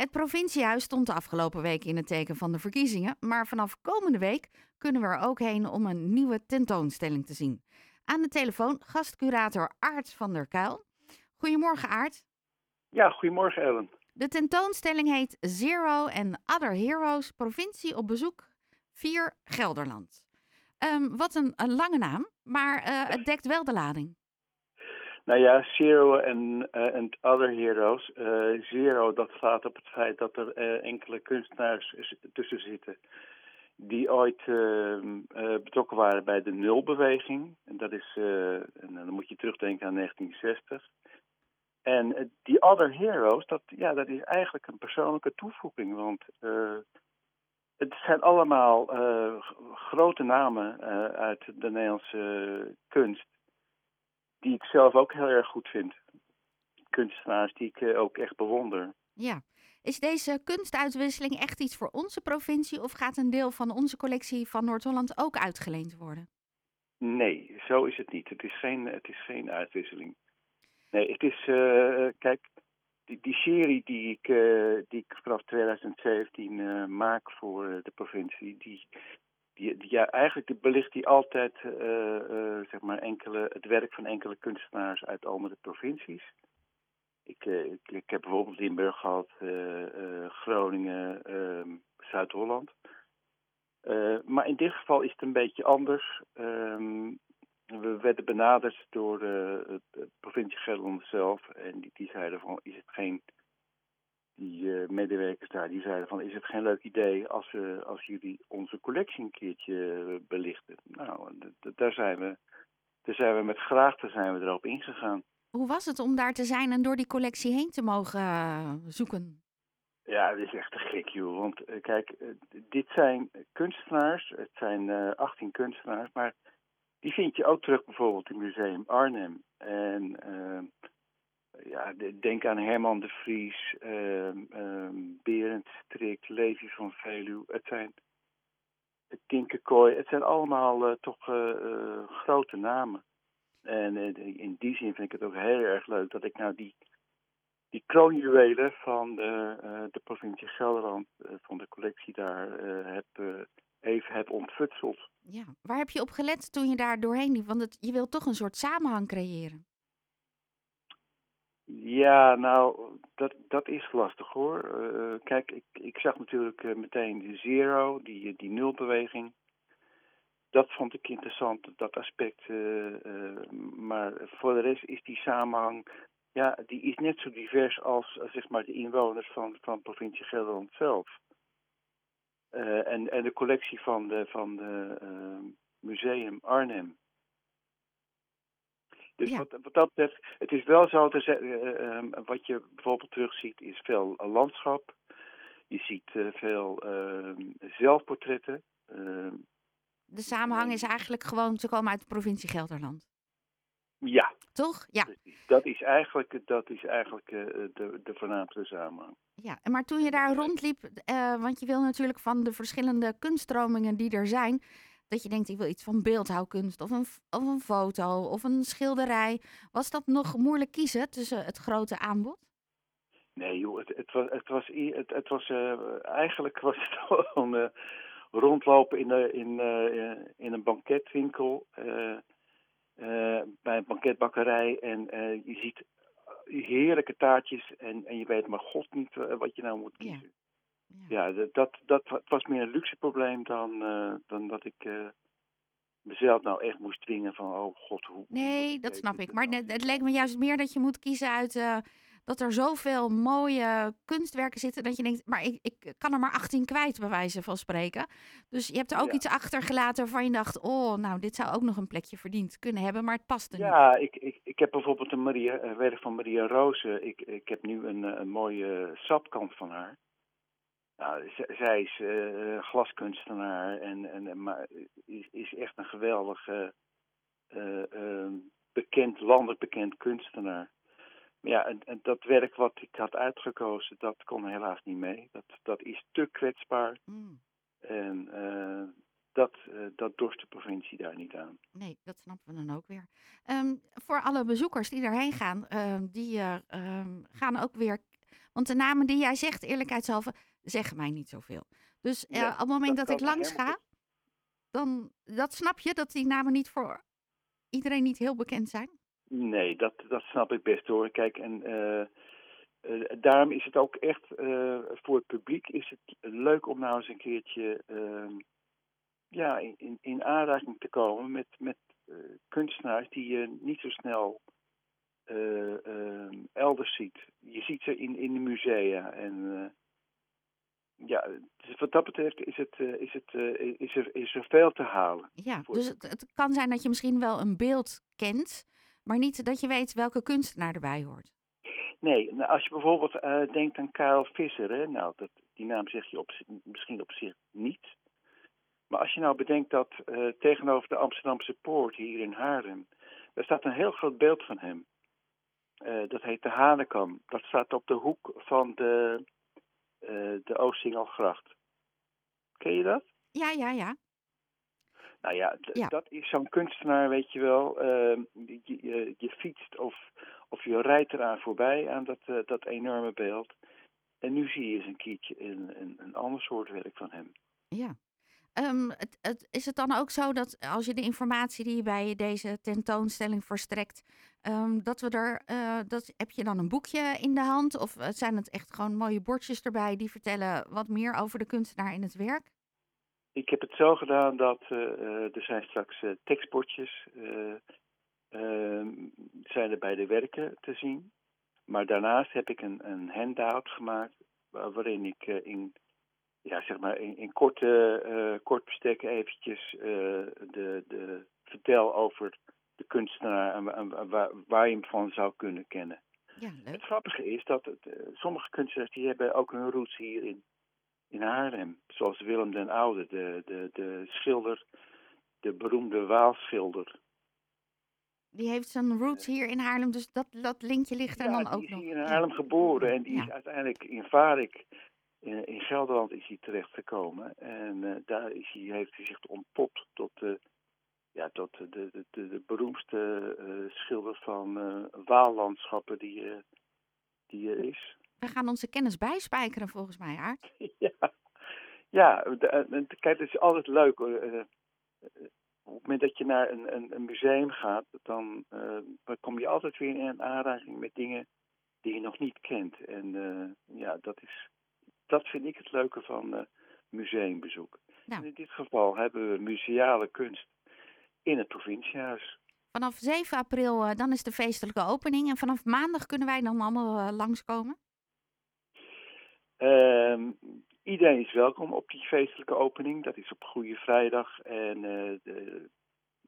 Het provinciehuis stond de afgelopen week in het teken van de verkiezingen, maar vanaf komende week kunnen we er ook heen om een nieuwe tentoonstelling te zien. Aan de telefoon gastcurator Aart van der Kuil. Goedemorgen Aart. Ja, goedemorgen Ellen. De tentoonstelling heet Zero and Other Heroes, provincie op bezoek 4 Gelderland. Ehm, wat een, een lange naam, maar eh, het dekt wel de lading. Nou ja, Zero en uh, and Other Heroes. Uh, zero, dat slaat op het feit dat er uh, enkele kunstenaars tussen zitten die ooit ehm, betrokken waren bij de nulbeweging. En dat is, en dan moet je terugdenken aan 1960. En die Other Heroes, dat, ja, dat is eigenlijk een persoonlijke toevoeging. Want het zijn allemaal grote namen uit de Nederlandse kunst die ik zelf ook heel erg goed vind. Kunstenaars die ik ook echt bewonder. Ja. Is deze kunstuitwisseling echt iets voor onze provincie of gaat een deel van onze collectie van Noord-Holland ook uitgeleend worden? Nee, zo is het niet. Het is geen, het is geen uitwisseling. Nee, het is, uh, kijk, die, die, serie die ik, uh, die ik vanaf 2017 maak voor de provincie, die, ja, eigenlijk belicht hij altijd uh, uh, zeg maar enkele, het werk van enkele kunstenaars uit andere provincies. Ik, uh, ik, ik, heb bijvoorbeeld Limburg gehad, Groningen, ehm, Zuid-Holland. maar in dit geval is het een beetje anders. Um, we werden benaderd door de provincie Gelderland zelf en die, die zeiden van is het geen die uh, medewerkers daar, die zeiden van, is het geen leuk idee als, uh, als jullie onze collectie een keertje uh, belichten? Nou, daar zijn we, daar zijn we met graagte zijn we erop ingegaan. Hoe was het om daar te zijn en door die collectie heen te mogen zoeken? Ja, het is echt te gek, joh. Want kijk, dit zijn kunstenaars, het zijn 18 kunstenaars, maar die vind je ook terug bijvoorbeeld in het Museum Arnhem. En ja, denk aan Herman de Vries, um, um, Berend Strik, Levi van Veluw. Het zijn Kinkerkooi. Het zijn allemaal uh, toch uh, grote namen. En in die zin vind ik het ook heel erg leuk dat ik nou die, die kroonjuwelen van de, de provincie Gelderland, van de collectie daar, heb, even heb ontfutseld. Ja, waar heb je op gelet toen je daar doorheen liep? Want je wilt toch een soort samenhang creëren. Ja, nou, dat, dat is lastig hoor. Uh, kijk, ik, ik zag natuurlijk uh, meteen de zero, die, die nulbeweging. Dat vond ik interessant, dat aspect. Uh, maar voor de rest is die samenhang, ja, die is net zo divers als zeg maar de inwoners van, van provincie Gelderland zelf. en, en de collectie van de, van de museum Arnhem. Dus Ja. wat, wat dat betreft, het is wel zo te zeggen, wat je bijvoorbeeld terugziet, is veel eh, landschap. Je ziet eh, veel ehm, zelfportretten. Ehm, De samenhang is eigenlijk gewoon, ze komen uit de provincie Gelderland. ja, Toch? Ja. dat is eigenlijk, dat is eigenlijk eh, de, de voornaamste samenhang. ja. En Maar toen je daar rondliep, eh, want je wil natuurlijk van de verschillende kunststromingen die er zijn, dat je denkt, ik wil iets van beeldhouwkunst of een, of een foto of een schilderij. Was dat nog moeilijk kiezen tussen het grote aanbod? Nee joh, het, het was, het was, i- het, het was eh, eigenlijk was het gewoon eh, rondlopen in, de, in, eh, in een banketwinkel, bij een banketbakkerij en je ziet heerlijke taartjes en, en je weet maar god niet wat je nou moet kiezen. Ja, dat, dat, was meer een luxe probleem dan, eh, dan dat ik eh, mezelf nou echt moest dwingen van, oh god, hoe... Nee, dat snap ik. Maar het, het leek me juist meer dat je moet kiezen uit eh, dat er zoveel mooie kunstwerken zitten dat je denkt, maar ik, ik kan er maar 18 kwijt, bij wijze van spreken. Dus je hebt er ook Ja. iets achtergelaten waarvan je dacht, oh, nou, dit zou ook nog een plekje verdiend kunnen hebben, maar het past er niet. Ja, ik, ik, ik heb bijvoorbeeld een Maria, een werk van Maria Rozen. Ik, ik heb nu een, een mooie sapkant van haar. Nou, zij is eh, glaskunstenaar en, en, maar is, is echt een geweldige, eh, eh, bekend, landelijk bekend kunstenaar. Maar ja, en, en dat werk wat ik had uitgekozen, dat kon helaas niet mee. Dat, dat is te kwetsbaar Mm, en eh, dat, dat dorst de provincie daar niet aan. nee, dat snappen we dan ook weer. Ehm, voor alle bezoekers die daarheen gaan, ehm, die ehm, gaan ook weer. Want Want de namen die jij zegt, eerlijkheidshalve, zeggen mij niet zoveel. Dus eh, Nee, op het moment dat dat, ik langs ga, dan dat snap je dat die namen niet voor iedereen niet heel bekend zijn. Nee, dat, dat snap ik best hoor. Kijk, en eh, eh, daarom is het ook echt voor het publiek is het leuk om nou eens een keertje ehm, ja, in, in, in aanraking te komen met, met kunstenaars die je niet zo snel eh, ehm, elders ziet. Je ziet ze in, in de musea en ja, dus wat dat betreft is, het, eh, is, het, eh, is, er, is er veel te halen. Ja, dus het, het kan zijn dat je misschien wel een beeld kent, maar niet dat je weet welke kunstenaar erbij hoort. Nee, nou, als je bijvoorbeeld eh, denkt aan Karel Visser, hè, nou, dat, die naam zeg je op, misschien op zich niet. Maar als je nou bedenkt dat tegenover de Amsterdamse Poort hier in Haarlem, daar staat een heel groot beeld van hem. Dat heet de Hanekam. Dat staat op de hoek van de, de Oostingelgracht. Ken je dat? Ja, ja, ja. Nou ja, dat is zo'n kunstenaar, weet je wel. ehm, je, je, je fietst of, of je rijdt eraan voorbij aan dat, eh, dat enorme beeld. En nu zie je eens een keertje een, een, een ander soort werk van hem. Ja. Ehm, het, het, is het dan ook zo dat als je de informatie die je bij deze tentoonstelling verstrekt, ehm, dat we er, eh, dat, heb je dan een boekje in de hand? Of eh, zijn het echt gewoon mooie bordjes erbij die vertellen wat meer over de kunstenaar in het werk? Ik heb het zo gedaan dat eh, er zijn straks tekstbordjes eh, ehm, zijn er bij de werken te zien. Maar daarnaast heb ik een, een handout gemaakt wa- waarin ik in, ja, zeg maar in, in korte, eh, kort bestek eventjes eh, de, de, vertel over de kunstenaar en, wa- en waar, waar je hem van zou kunnen kennen. Ja, leuk. Het grappige is dat het, eh, sommige kunstenaars die hebben ook hun roots hier in, in Haarlem. Zoals Willem den Oude, de, de, de schilder, de beroemde Waalschilder. Die heeft zijn roots hier in Haarlem, dus dat, dat linkje ligt er Ja, dan die ook is nog. hier in. Haarlem geboren en die Ja. is uiteindelijk in Varik, in, in Gelderland is hij terechtgekomen. En eh, daar is hij, heeft hij zich ontpopt tot, de ja, tot de, de, de, de beroemdste eh, schilder van eh waallandschappen die, eh, die er is. We gaan onze kennis bijspijkeren volgens mij, Aart. Ja, ja kijk, het is altijd leuk. Eh, eh, op het moment dat je naar een, een, een museum gaat, dan, eh, kom je altijd weer in aanraking met dingen die je nog niet kent. En eh, ja, dat, is, dat vind ik het leuke van eh, museumbezoek. Nou. In dit geval hebben we museale kunst in het provinciehuis. Vanaf 7 april, eh, dan is de feestelijke opening. En vanaf maandag kunnen wij dan allemaal eh, langskomen. Ehm, iedereen is welkom op die feestelijke opening. Dat is op Goede Vrijdag en de,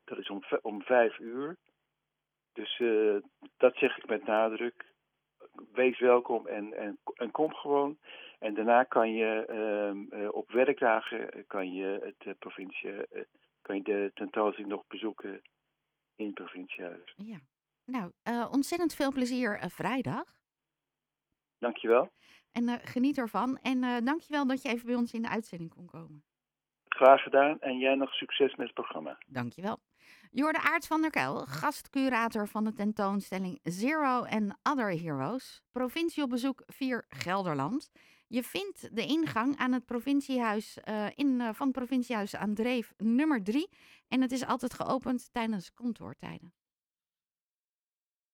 dat is om, om vijf uur. Dus dat zeg ik met nadruk. Wees welkom en, en, en kom gewoon. En daarna kan je ehm, eh, op werkdagen kan je het eh, provincie, eh, kan je de tentoonstelling nog bezoeken in het provinciehuis. Ja. Nou, eh, ontzettend veel plezier eh, vrijdag. Dankjewel. En eh, geniet ervan. En eh dankjewel dat je even bij ons in de uitzending kon komen. Graag gedaan en jij nog succes met het programma. Dankjewel. Jorde Aarts van der Kuil, gastcurator van de tentoonstelling Zero and Other Heroes. Provincie op bezoek 4 Gelderland. Je vindt de ingang aan het provinciehuis eh, in, eh, van het provinciehuis aan Dreef nummer 3. En het is altijd geopend tijdens kantoortijden.